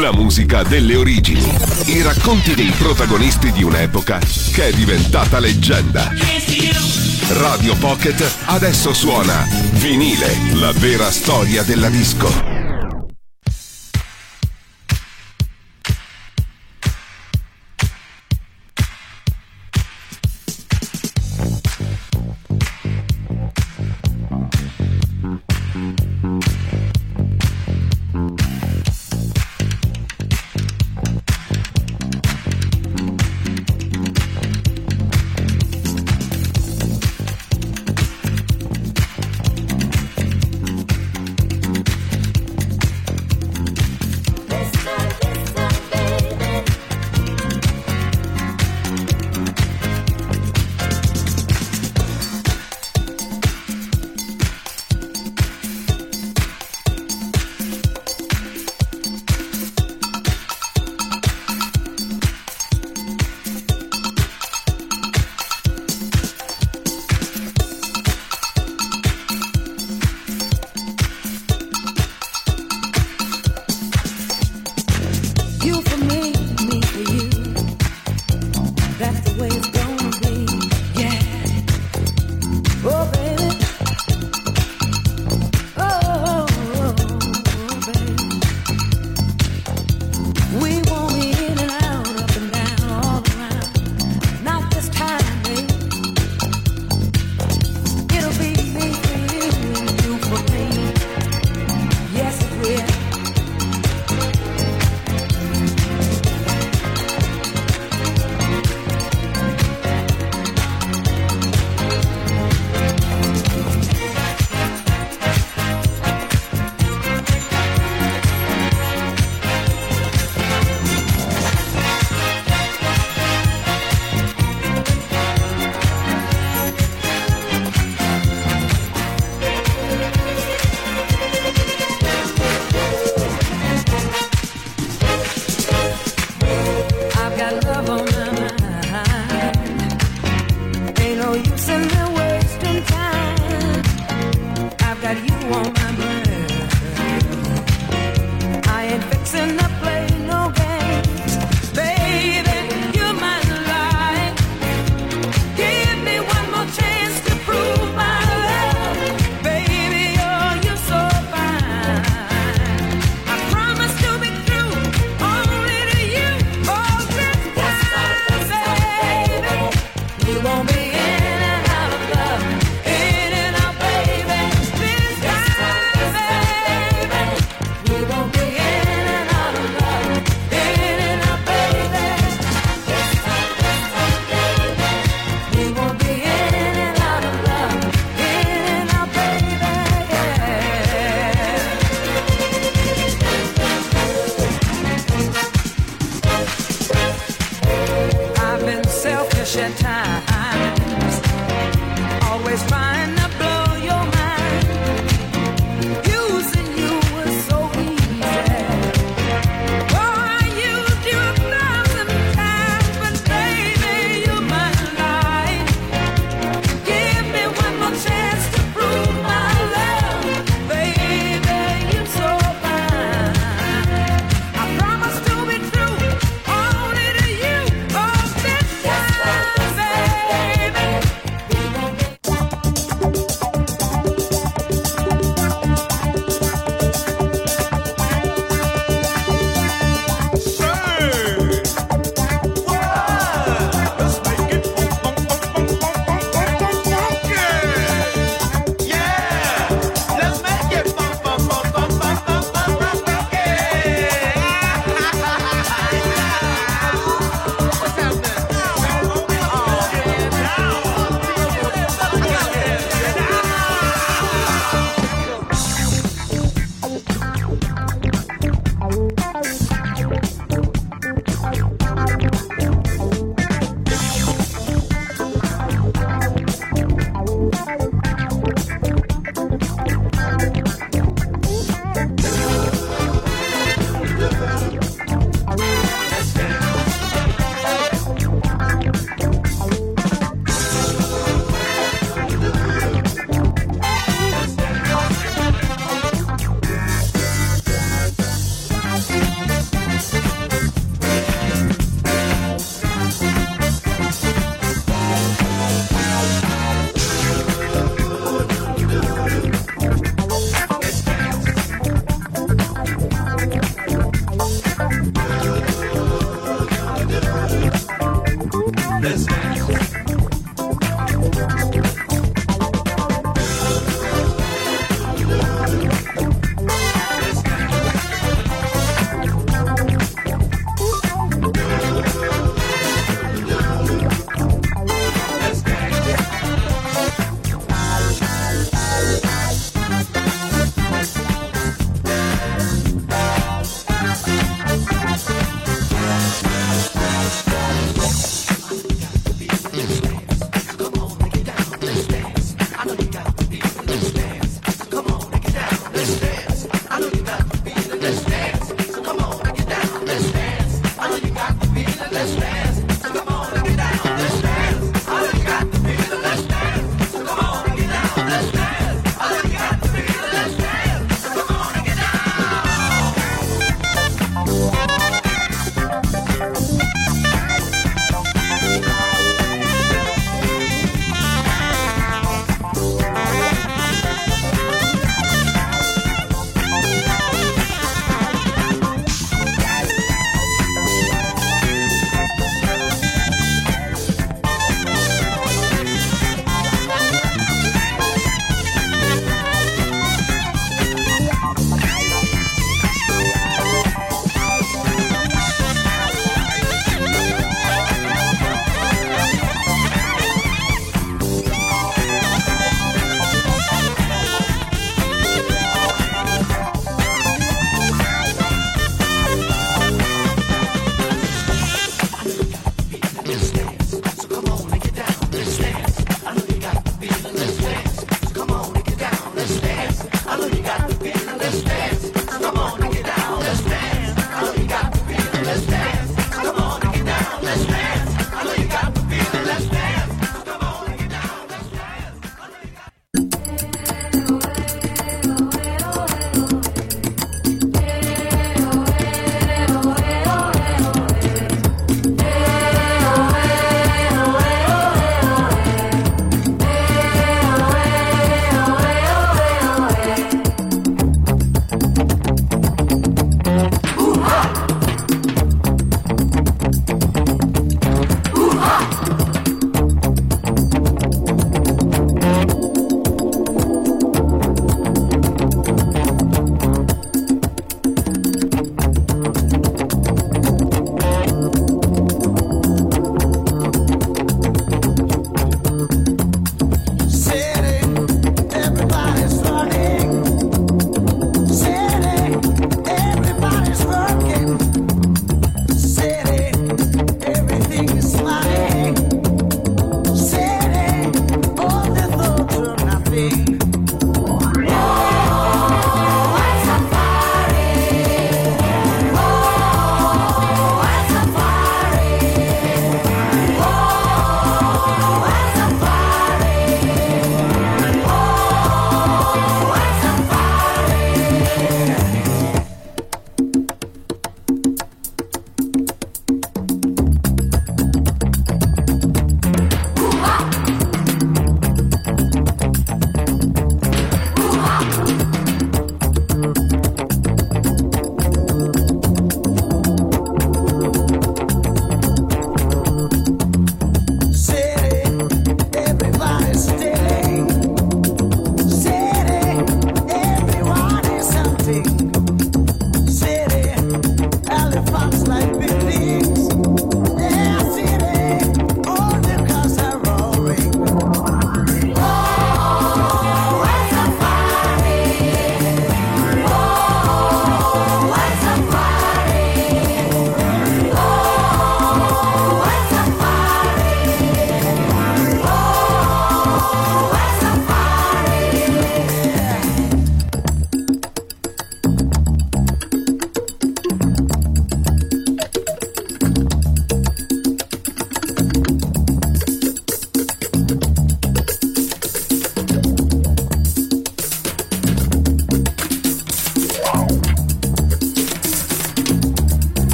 La musica delle origini. I racconti dei protagonisti di un'epoca che è diventata leggenda. Radio Pocket adesso suona Vinile, la vera storia della disco.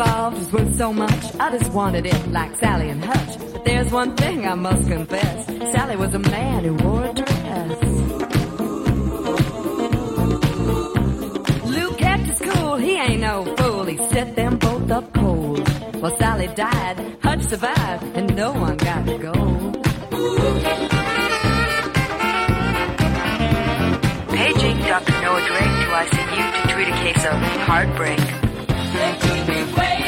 Involved was worth so much, I just wanted it like Sally and Hutch. But there's one thing I must confess, Sally was a man who wore a dress. Luke kept his cool, he ain't no fool, he set them both up cold. Well, Sally died, Hutch survived, and no one got the gold. Paging Dr. Noah Drake to ICU to treat a case of heartbreak. I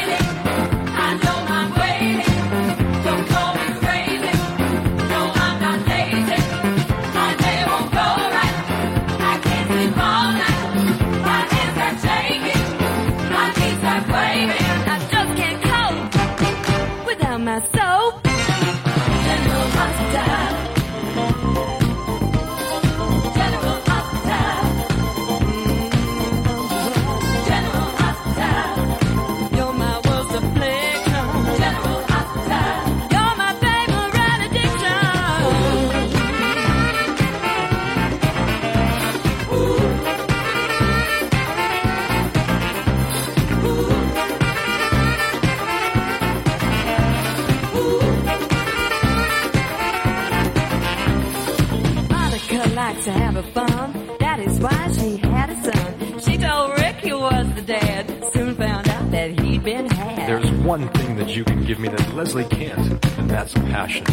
that you can give me that Leslie can't, and that's passion.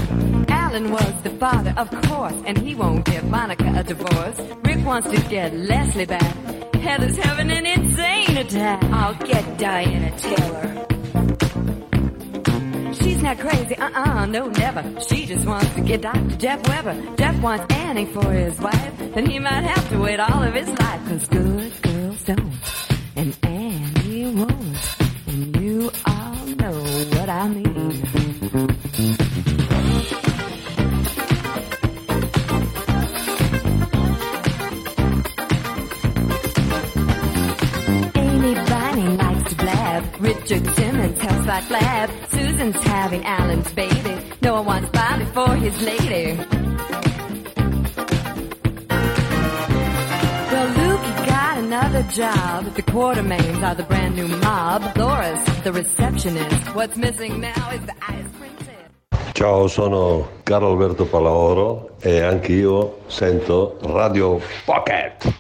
Alan was the father, of course, and he won't give Monica a divorce. Rick wants to get Leslie back. Heather's having an insane attack. I'll get Diana Taylor. She's not crazy, uh-uh, no, never. She just wants to get Dr. Jeff Weber. Jeff wants Annie for his wife. Then he might have to wait all of his life. Cause good girls don't. And Having Alan's baby. Noah wants Bobby for his lady. Well, Luke got another job. The Quartermains are the brand new mob. Laura's the receptionist. What's missing now is the ice princess. Ciao, sono Carlo Alberto Palaoro e anch'io sento Radio Pocket.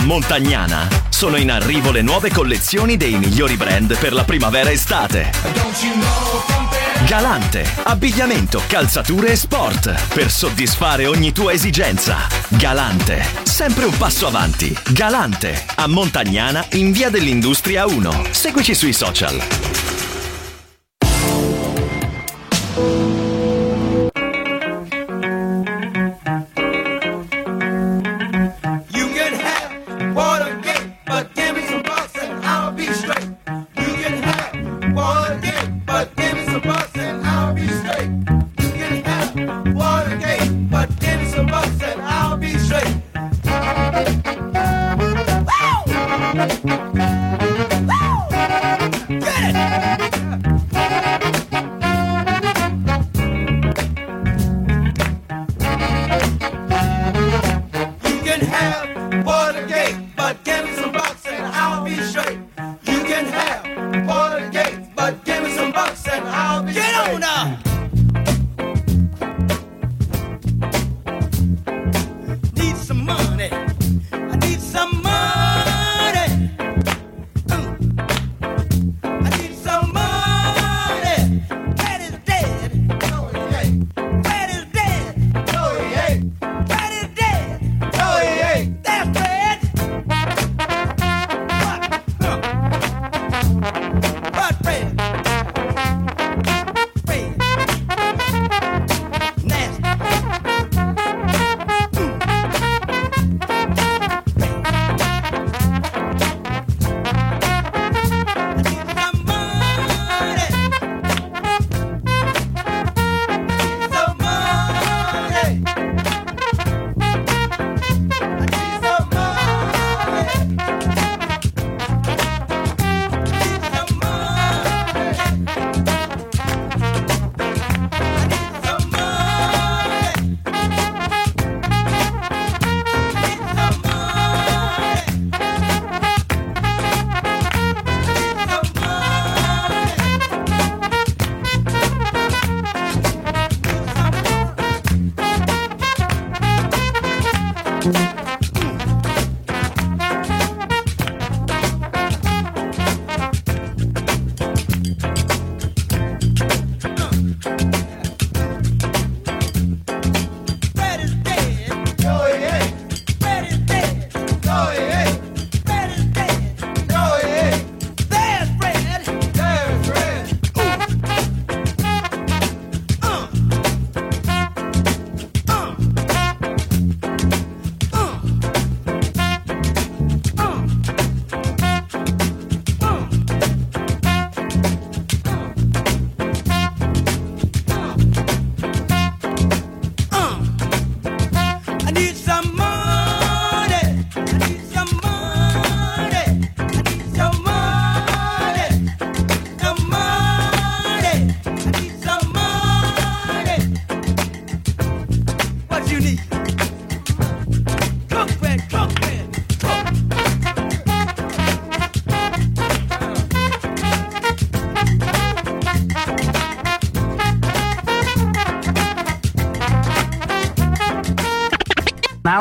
Montagnana sono in arrivo le nuove collezioni dei migliori brand per la primavera-estate. Galante, abbigliamento, calzature e sport per soddisfare ogni tua esigenza. Galante, sempre un passo avanti. Galante, a Montagnana in via dell'Industria 1. Seguici sui social.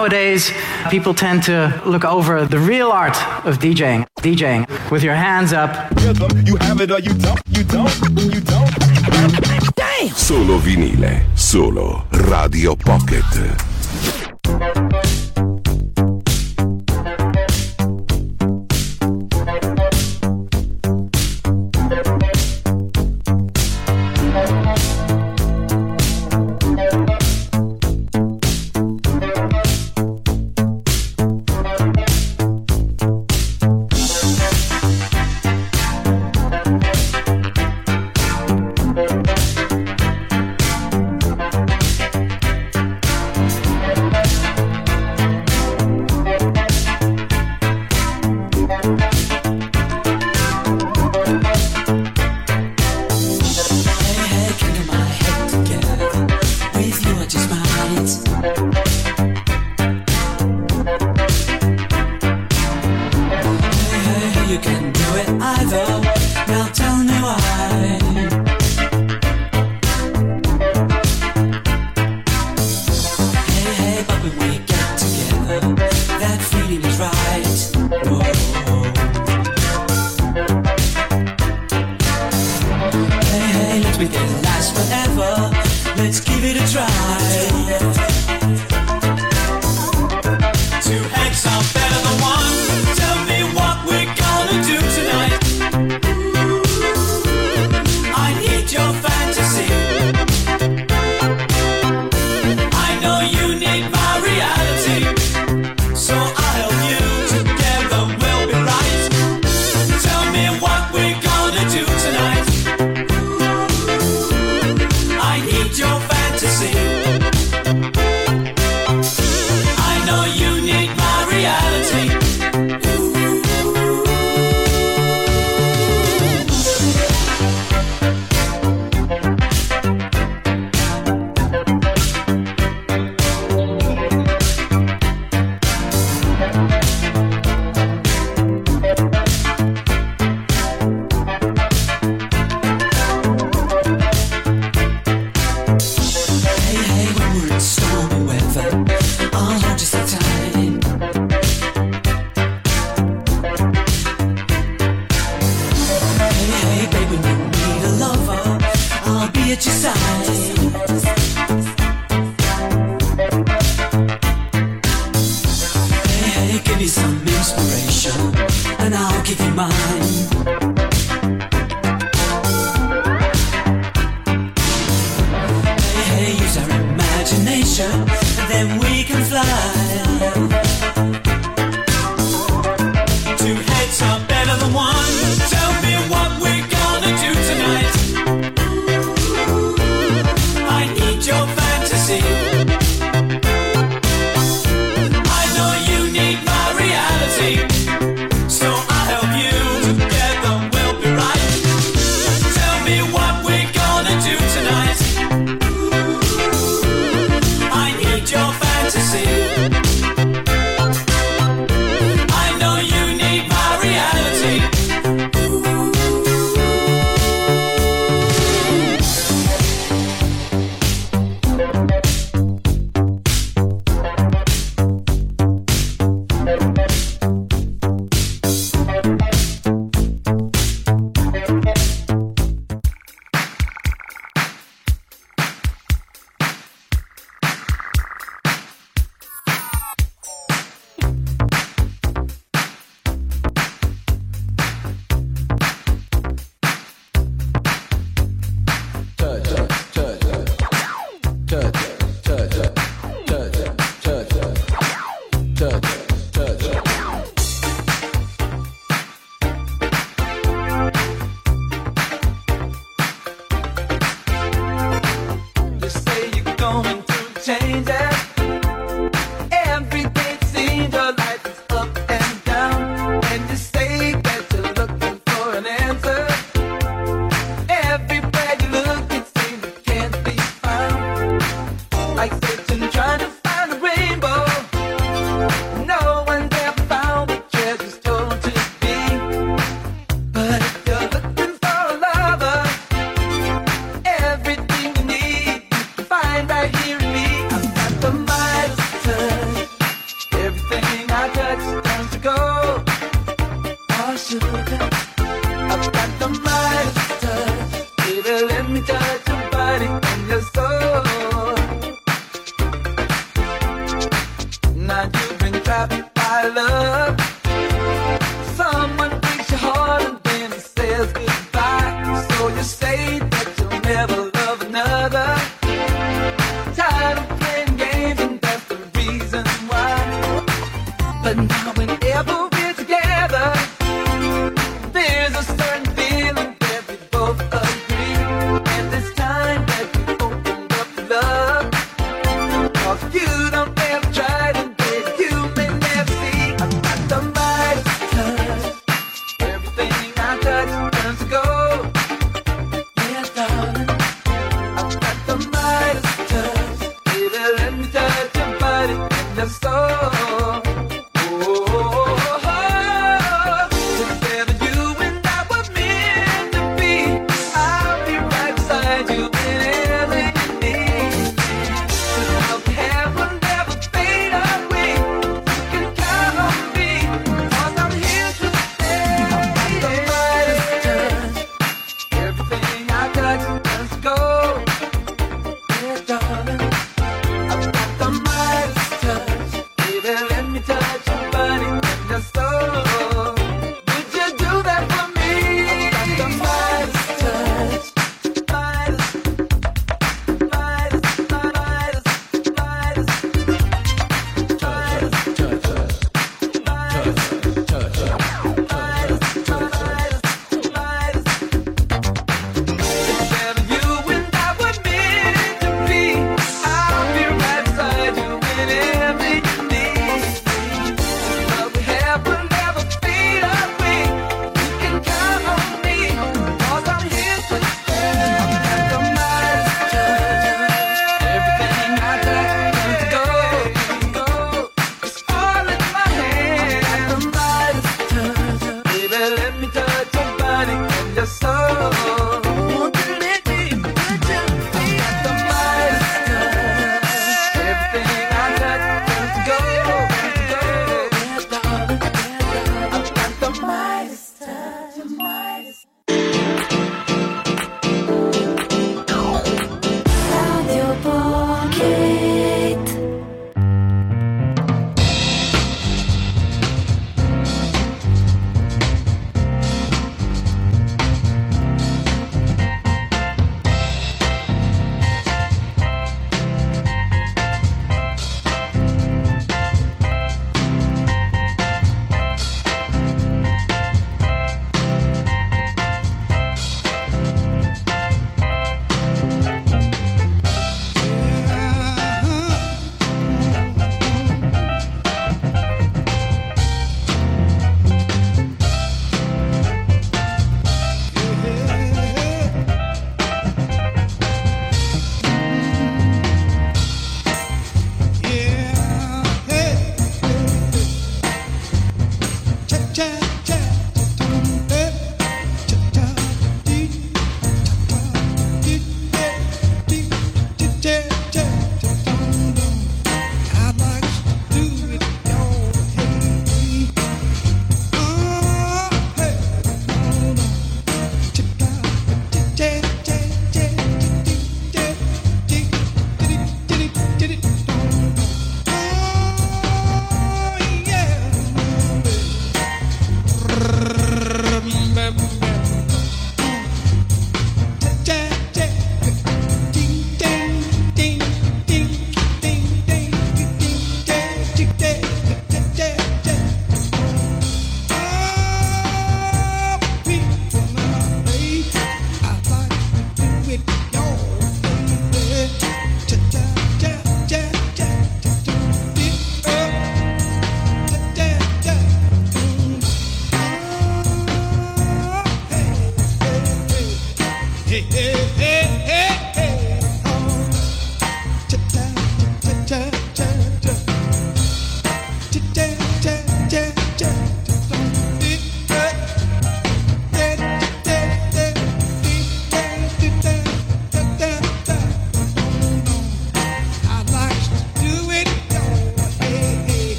Nowadays, people tend to look over the real art of DJing. DJing with your hands up. Rhythm, you have it or you don't. You don't. You don't. Damn. Solo vinile, solo Radio Pocket.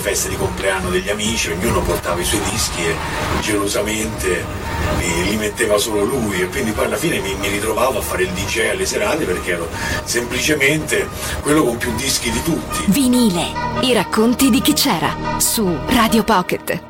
Alle feste di compleanno degli amici, ognuno portava i suoi dischi e gelosamente li, li metteva solo lui e quindi poi alla fine mi, mi ritrovavo a fare il DJ alle serate perché ero semplicemente quello con più dischi di tutti. Vinile, i racconti di chi c'era su Radio Pocket.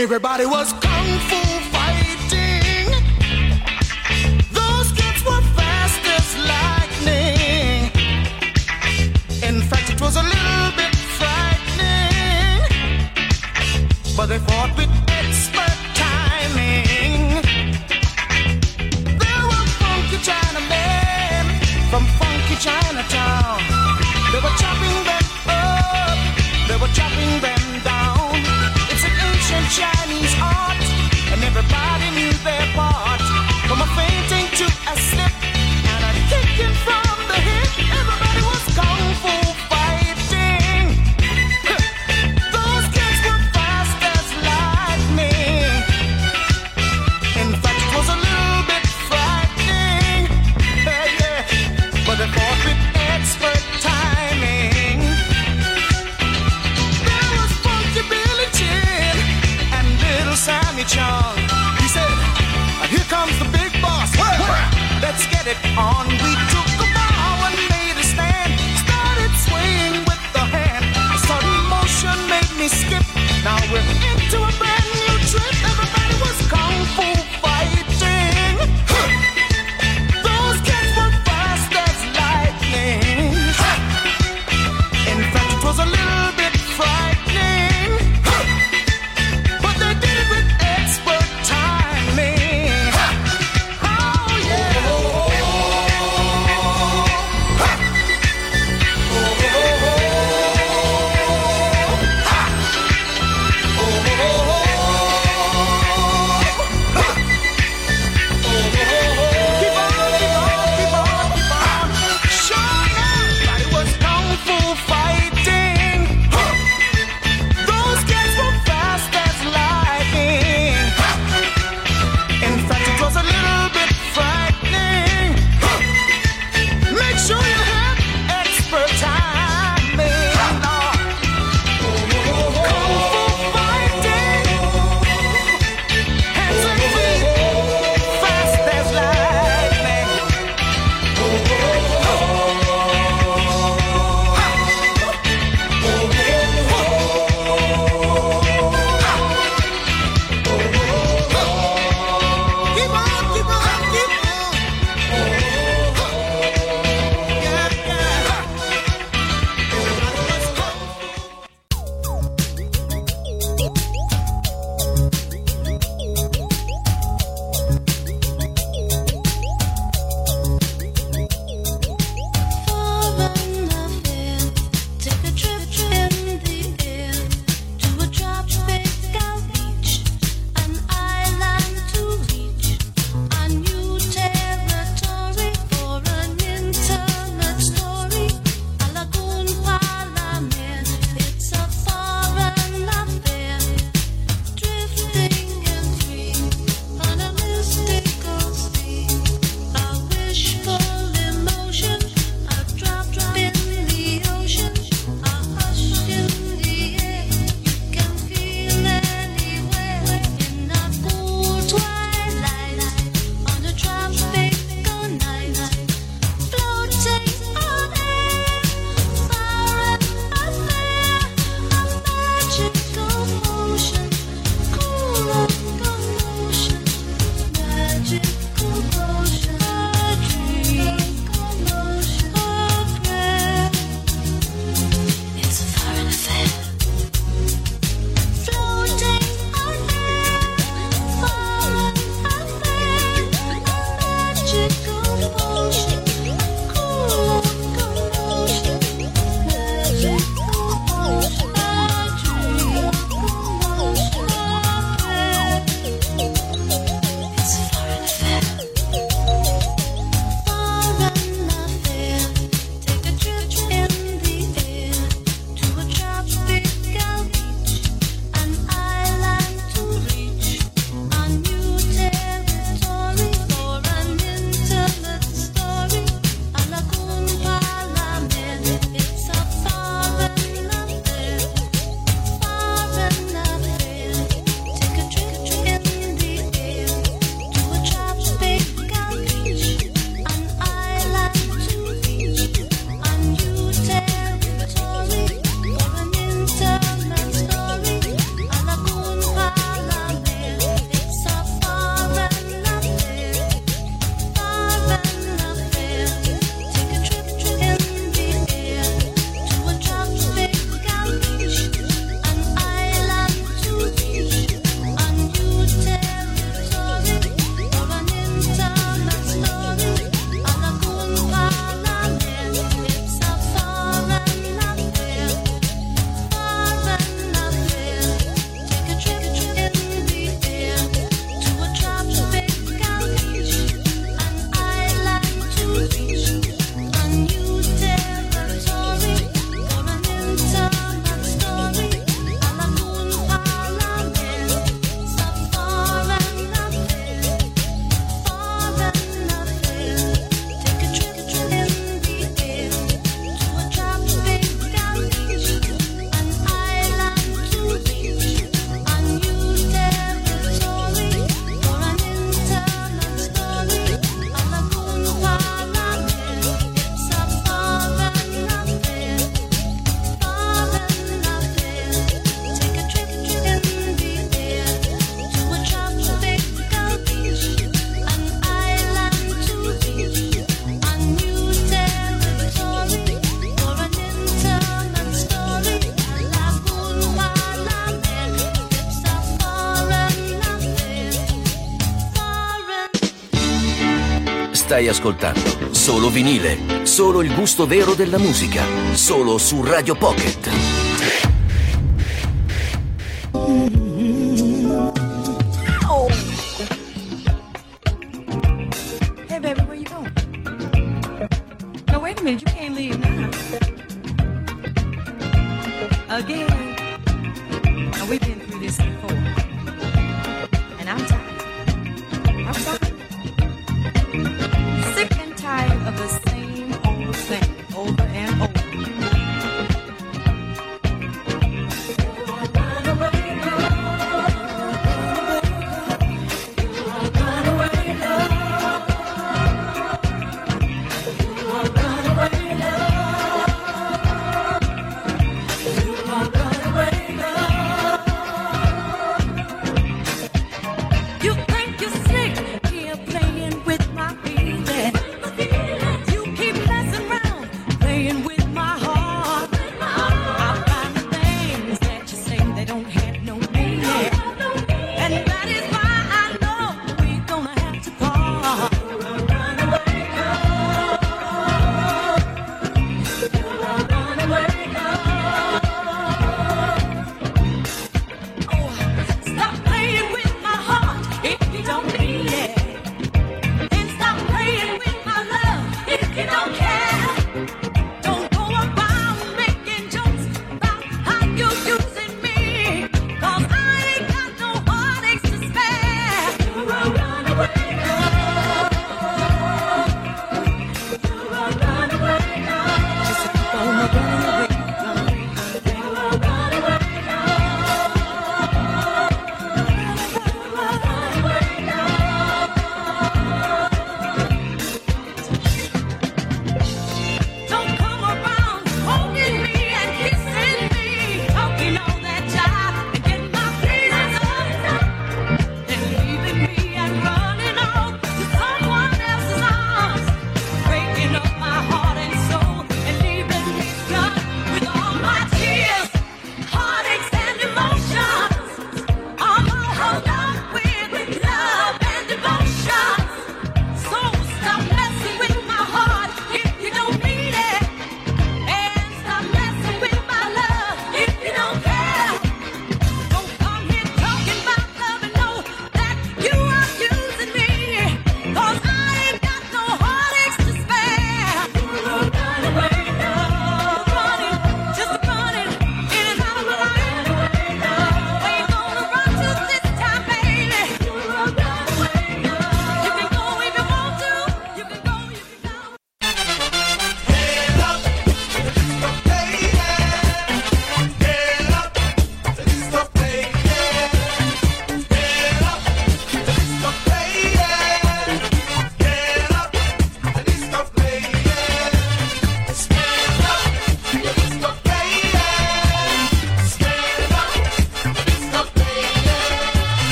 Everybody was kung fu fighting. Those kids were fast as lightning. In fact, it was a little bit frightening. But they fought with expert timing. There were funky Chinamen from funky Chinatown. They were chopping them up. They were chopping them it on. We took stai ascoltando. Solo vinile, solo il gusto vero della musica, solo su Radio Pocket.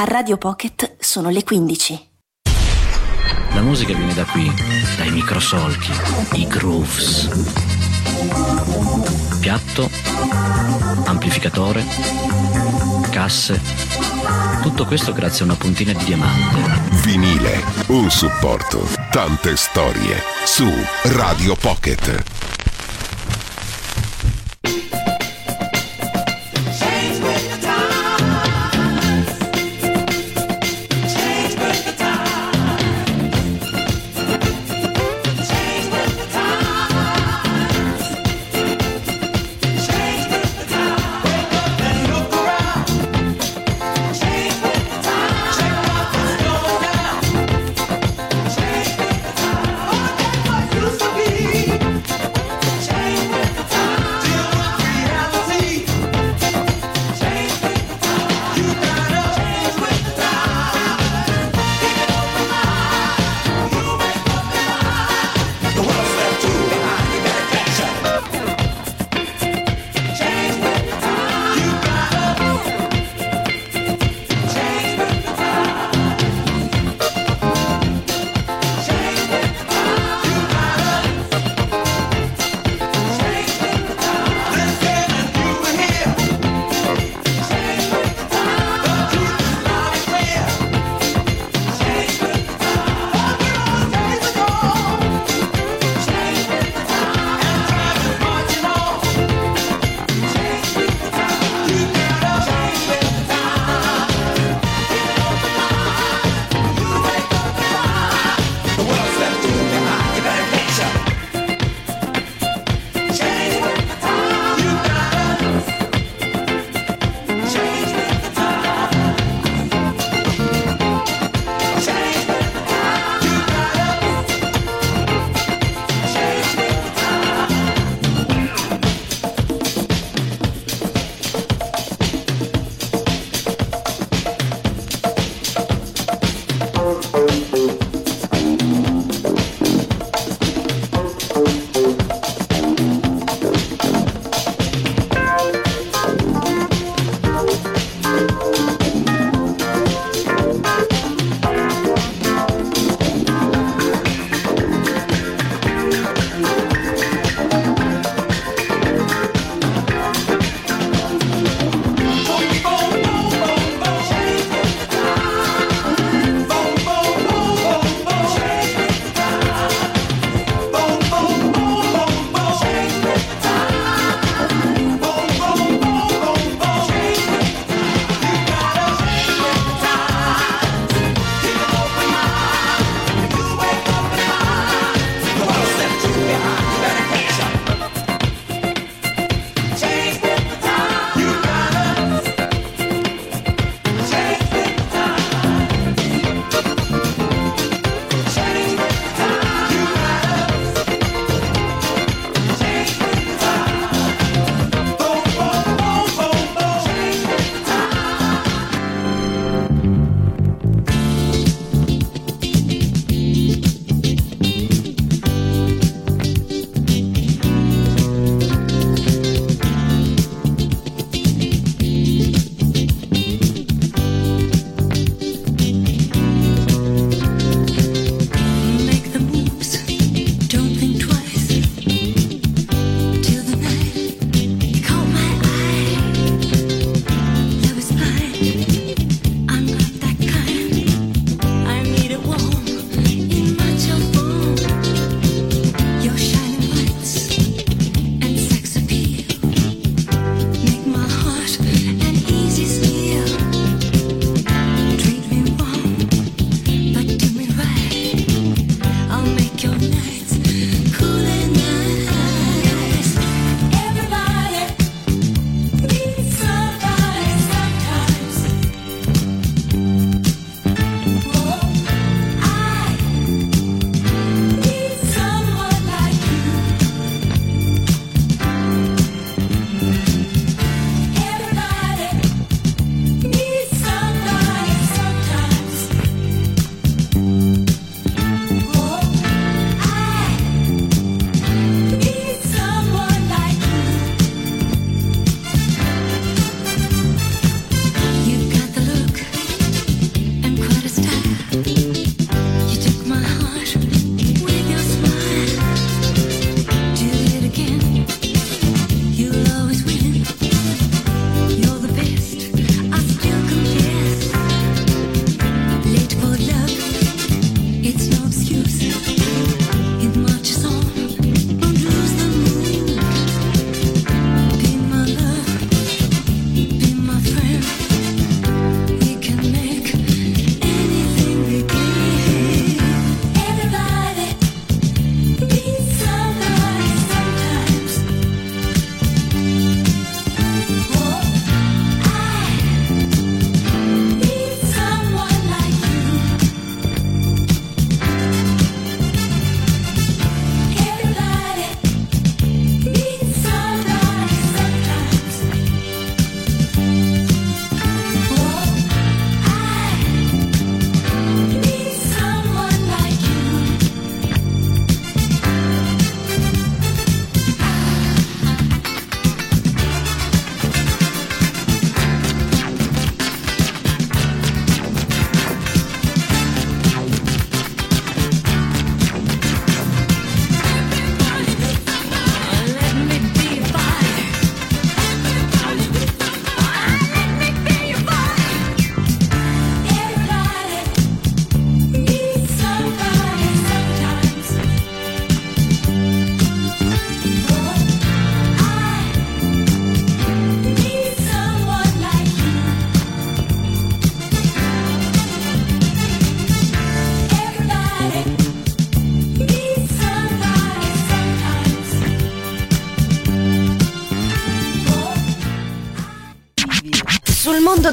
A Radio Pocket sono le 15. La musica viene da qui, dai microsolchi, i grooves. Piatto, amplificatore, casse. Tutto questo grazie a una puntina di diamante. Vinile, un supporto, tante storie. Su Radio Pocket.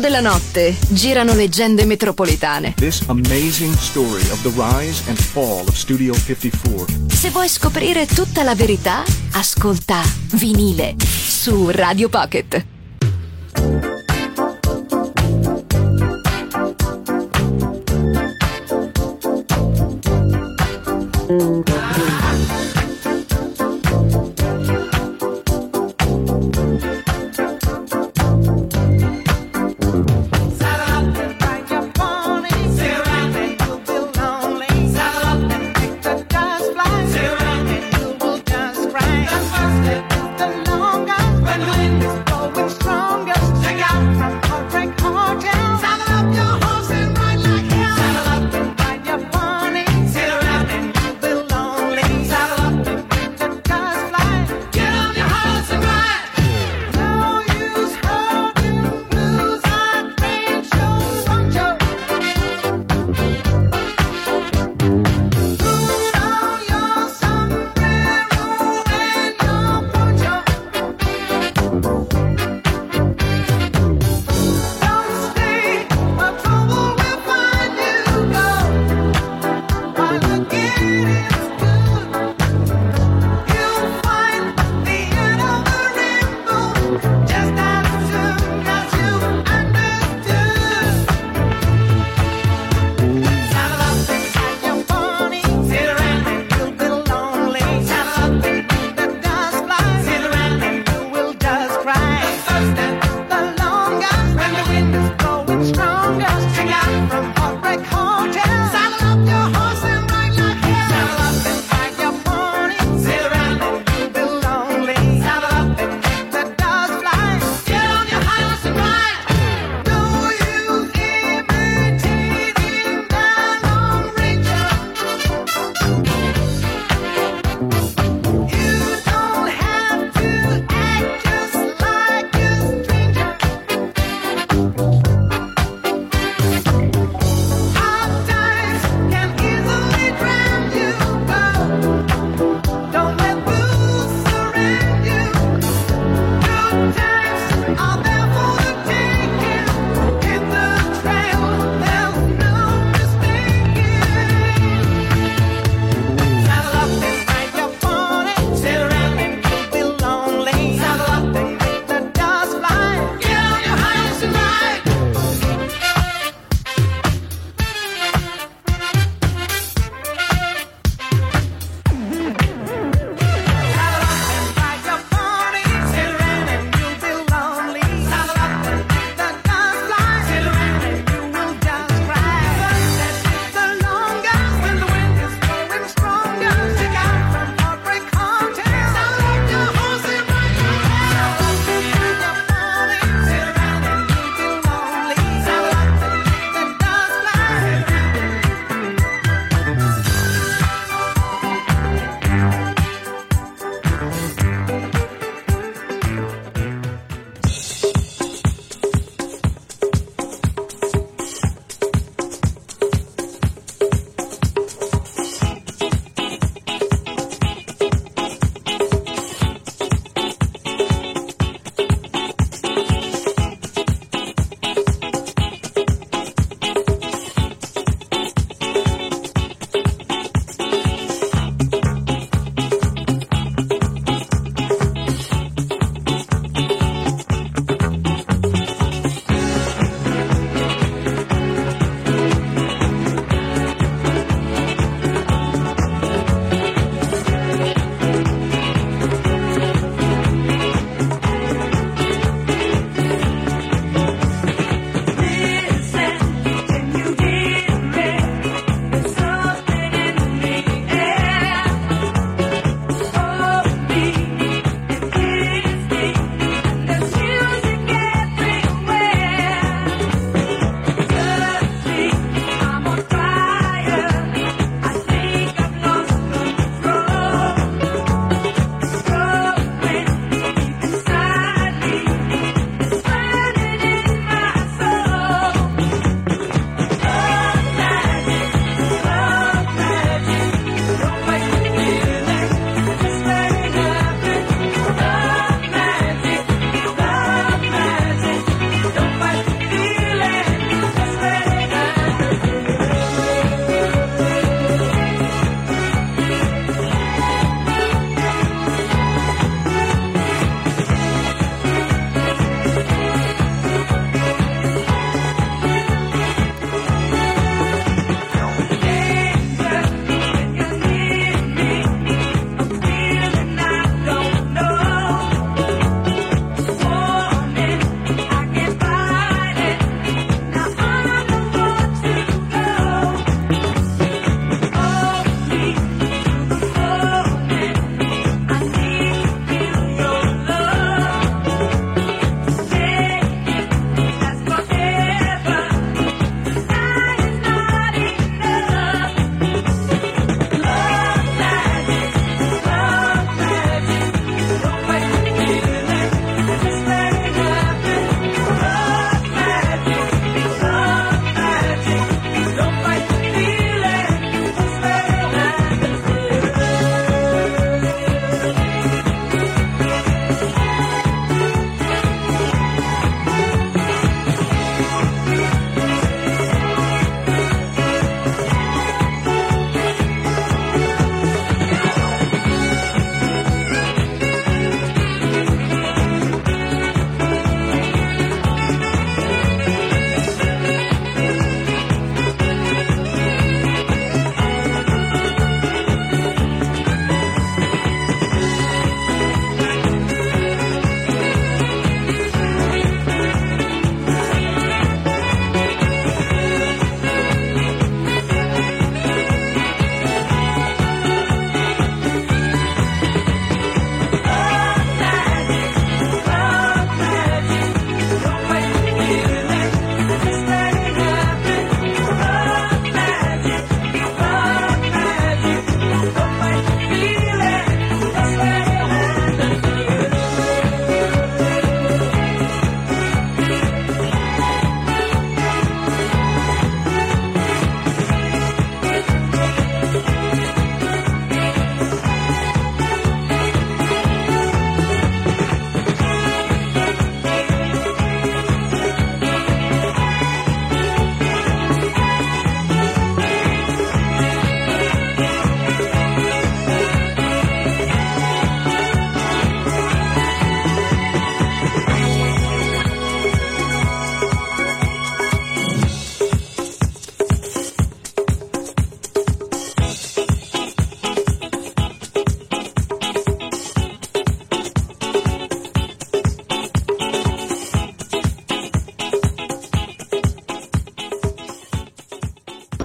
Della notte girano leggende metropolitane. This amazing story of the rise and fall of Studio 54. Se vuoi scoprire tutta la verità, ascolta Vinile su Radio Pocket.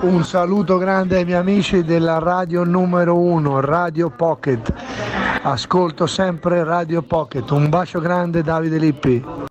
Un saluto grande ai miei amici della radio numero 1, Radio Pocket. Ascolto sempre Radio Pocket. Un bacio grande Davide Lippi.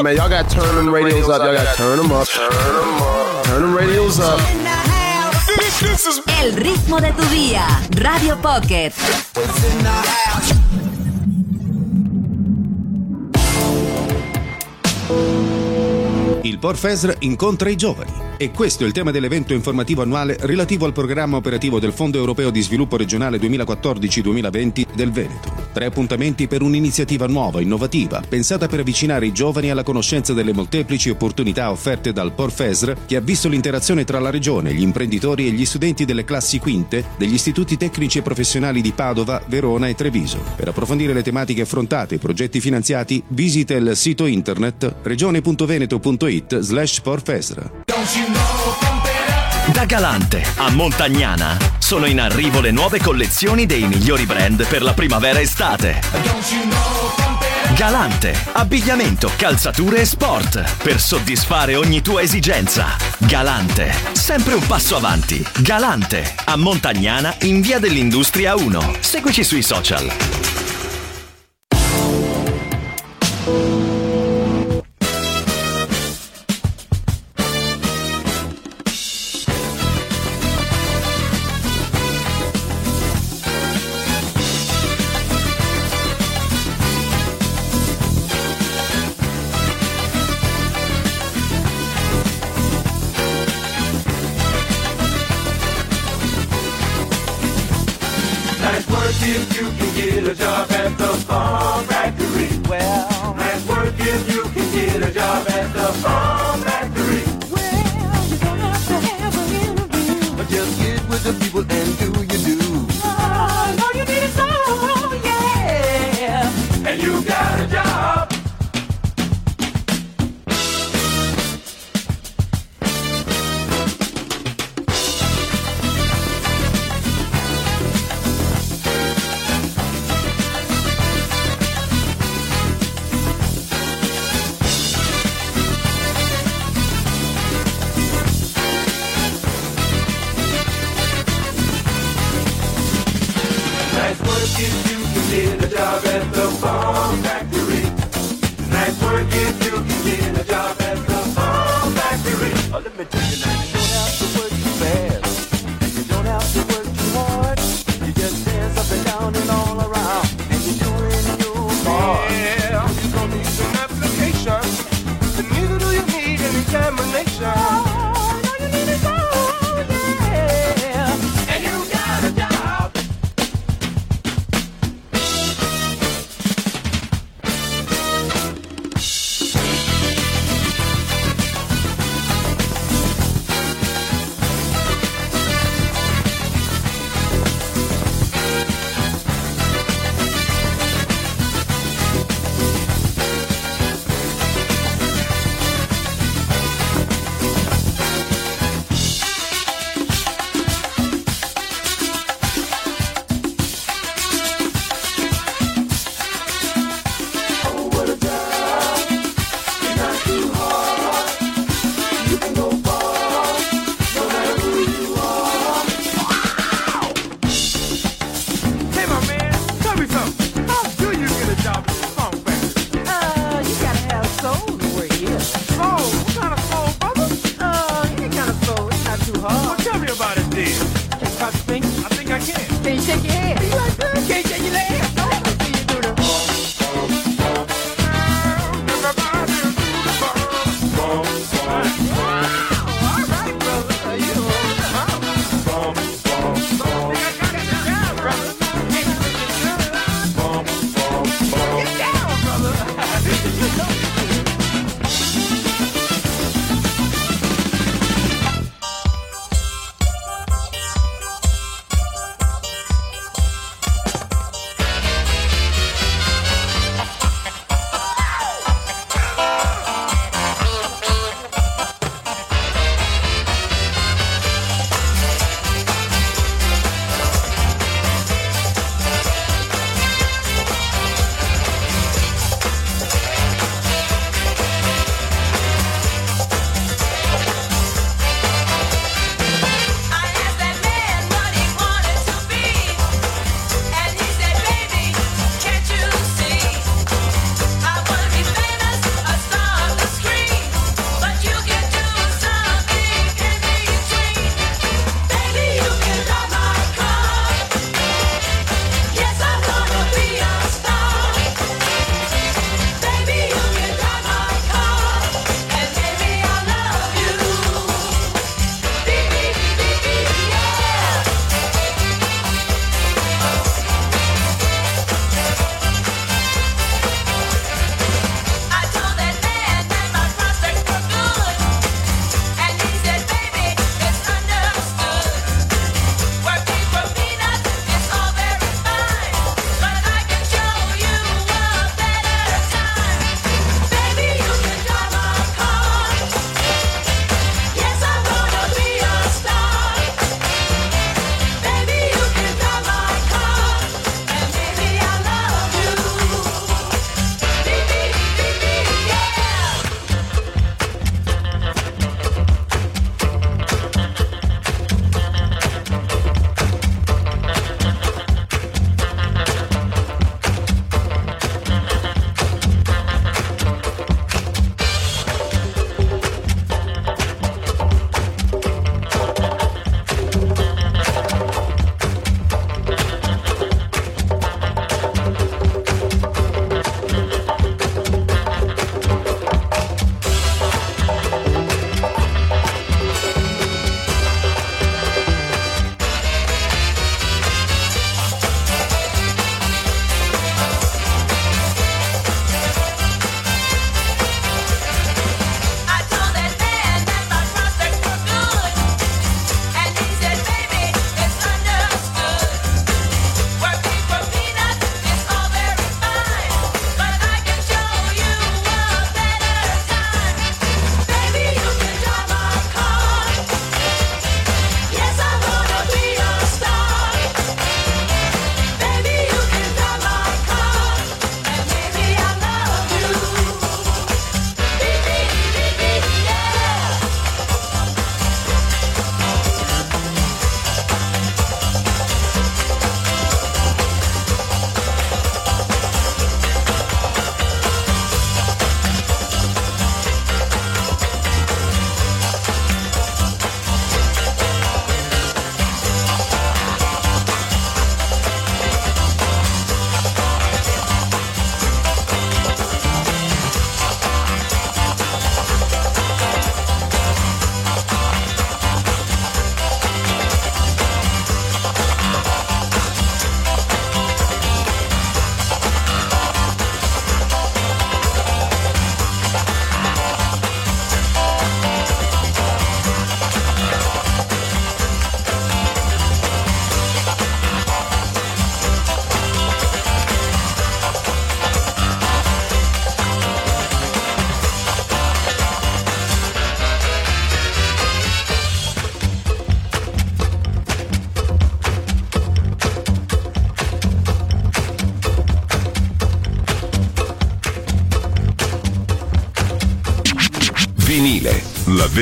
On, man. Y'all got to turn them radios up. Y'all got to turn them up. Turn them up. Turn them radios up. El ritmo de tu día. Radio Pocket. Il Porfesr incontra i giovani e questo è il tema dell'evento informativo annuale relativo al programma operativo del Fondo Europeo di Sviluppo Regionale 2014-2020 del Veneto. Tre appuntamenti per un'iniziativa nuova, innovativa, pensata per avvicinare i giovani alla conoscenza delle molteplici opportunità offerte dal Porfesr che ha visto l'interazione tra la regione, gli imprenditori e gli studenti delle classi quinte degli istituti tecnici e professionali di Padova, Verona e Treviso. Per approfondire le tematiche affrontate e i progetti finanziati, visita il sito internet regione.veneto.it slash porfesr. Da Galante a Montagnana sono in arrivo le nuove collezioni dei migliori brand per la primavera-estate. Galante, abbigliamento, calzature e sport per soddisfare ogni tua esigenza. Galante, sempre un passo avanti. Galante a Montagnana in via dell'Industria 1. Seguici sui social.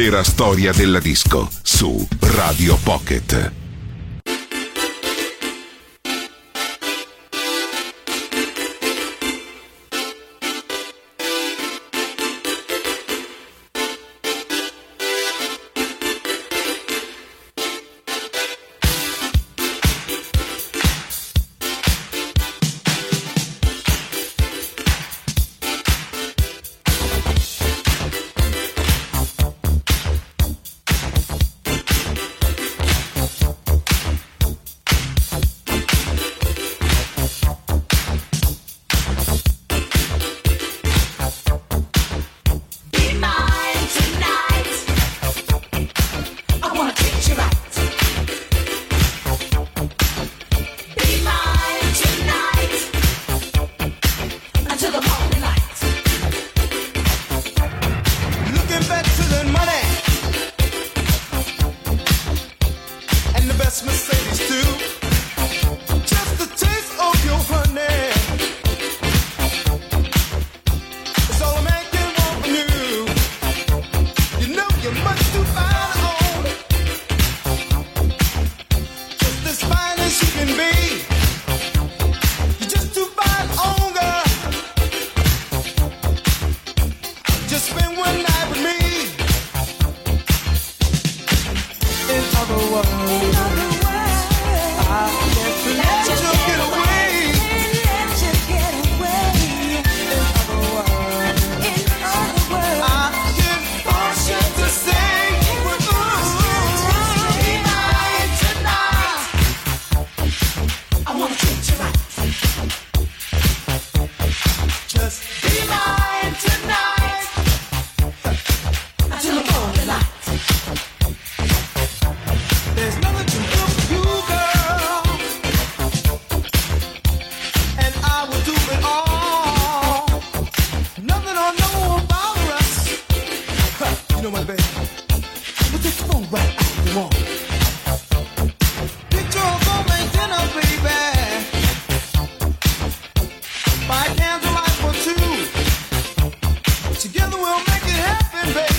Vera storia della disco su Radio Pocket. face.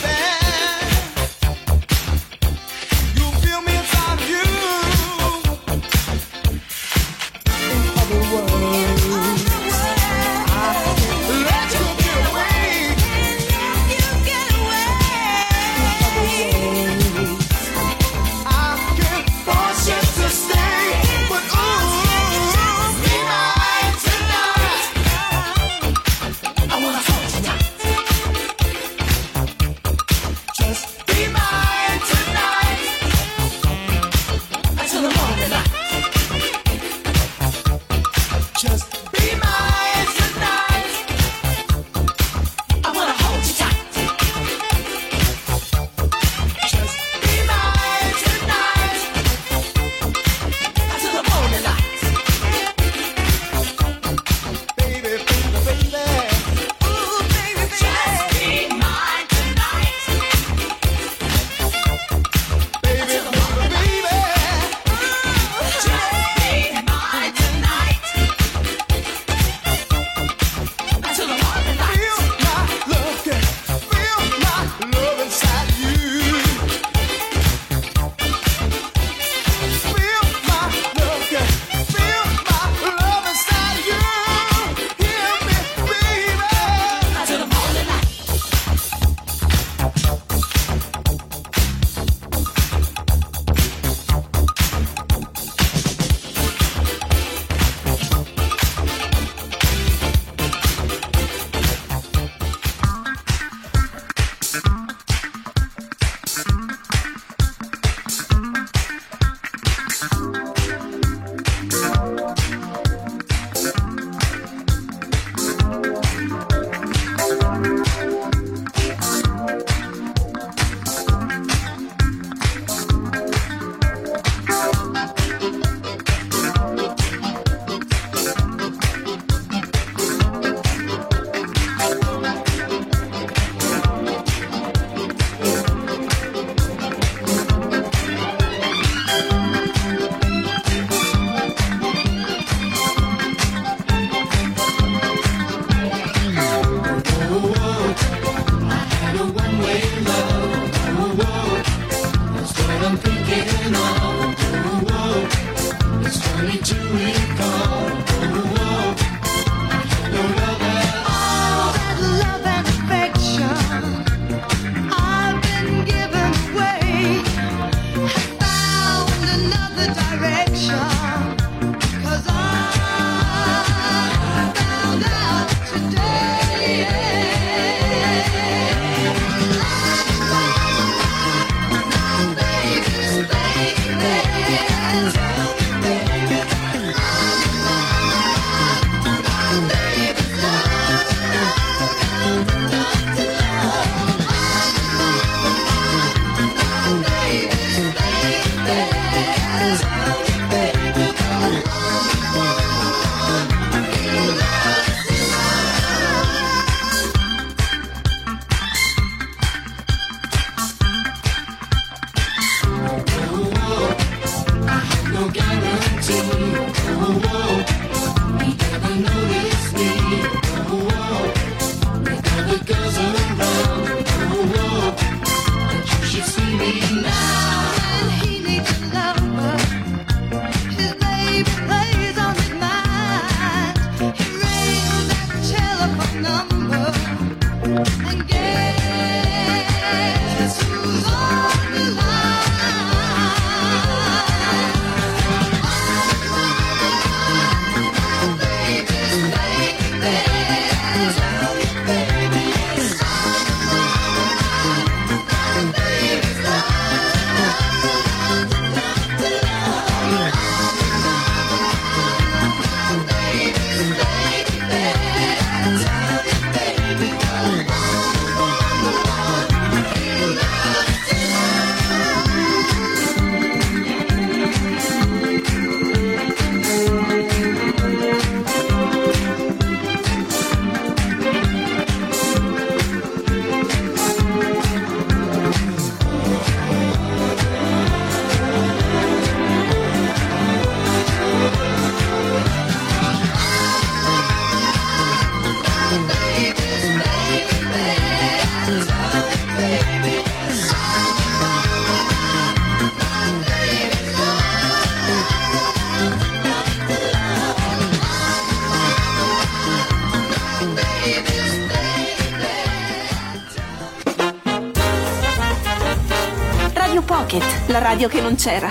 C'era.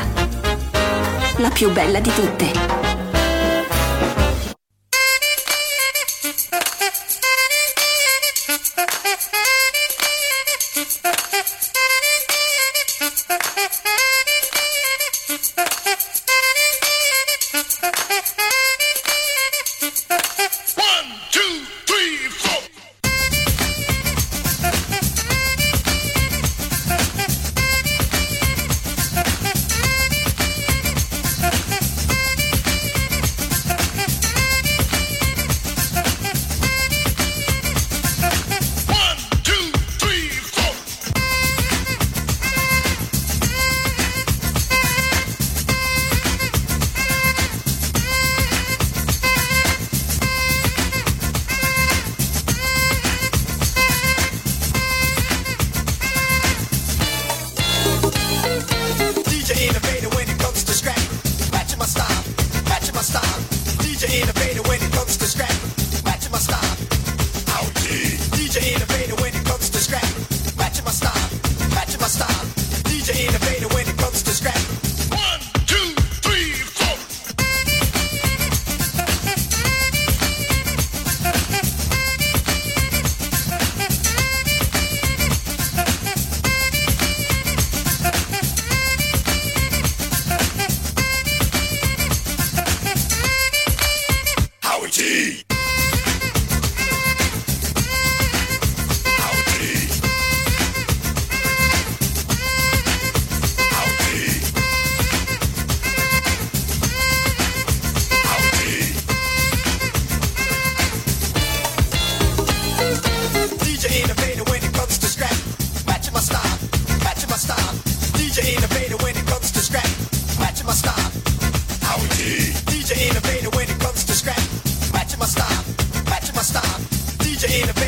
La più bella di tutte. DJ innovator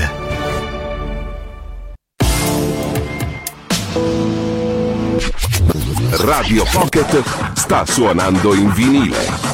Radio Pocket sta suonando in vinile.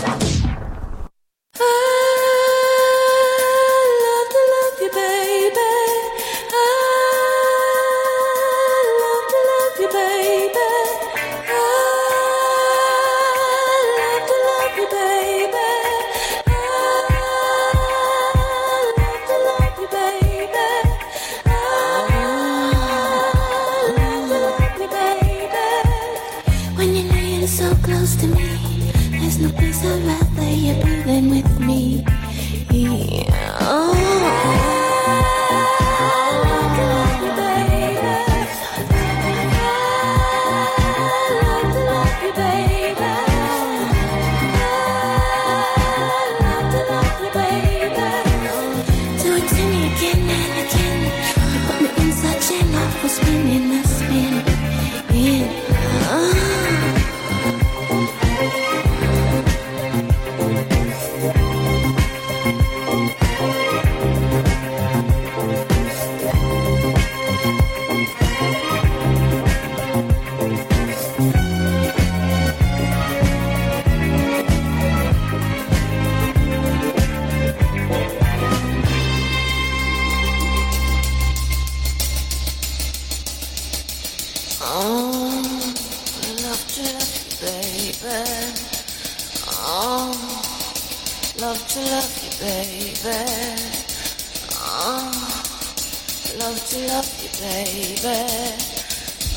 Baby.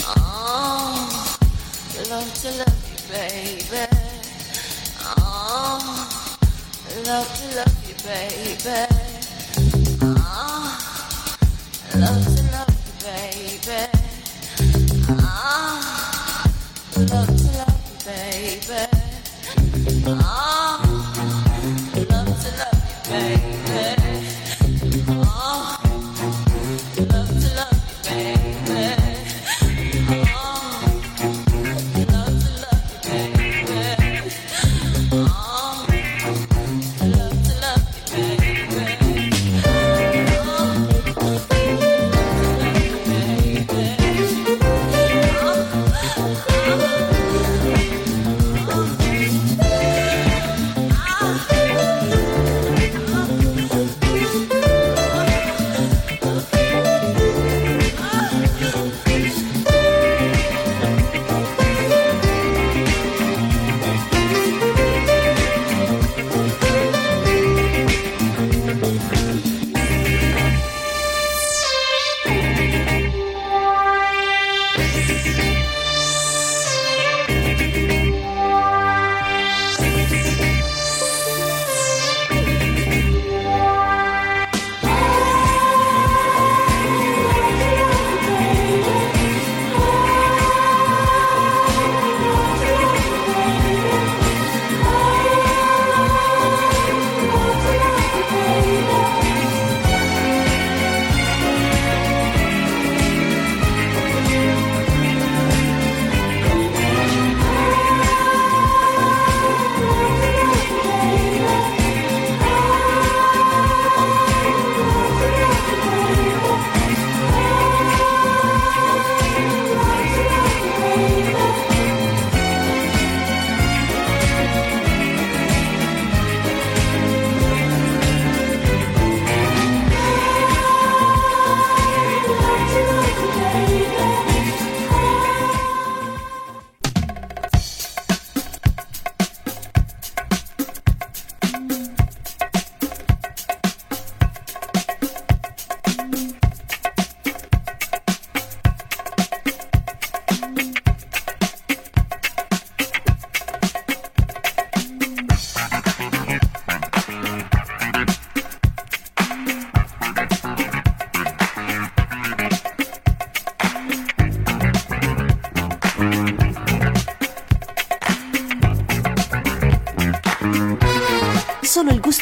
Oh, love to love you, baby. Oh, love to love you, baby. Oh, love to love you, baby. Ah, love to love you, baby. Ah,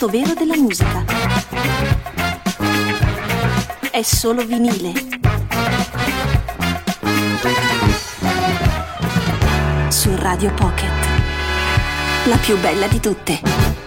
stato vero della musica. È solo vinile. Su Radio Pocket. La più bella di tutte.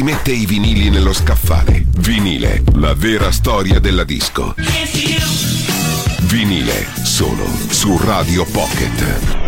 Rimette i vinili nello scaffale. Vinile, la vera storia della disco. Vinile, solo su Radio Pocket.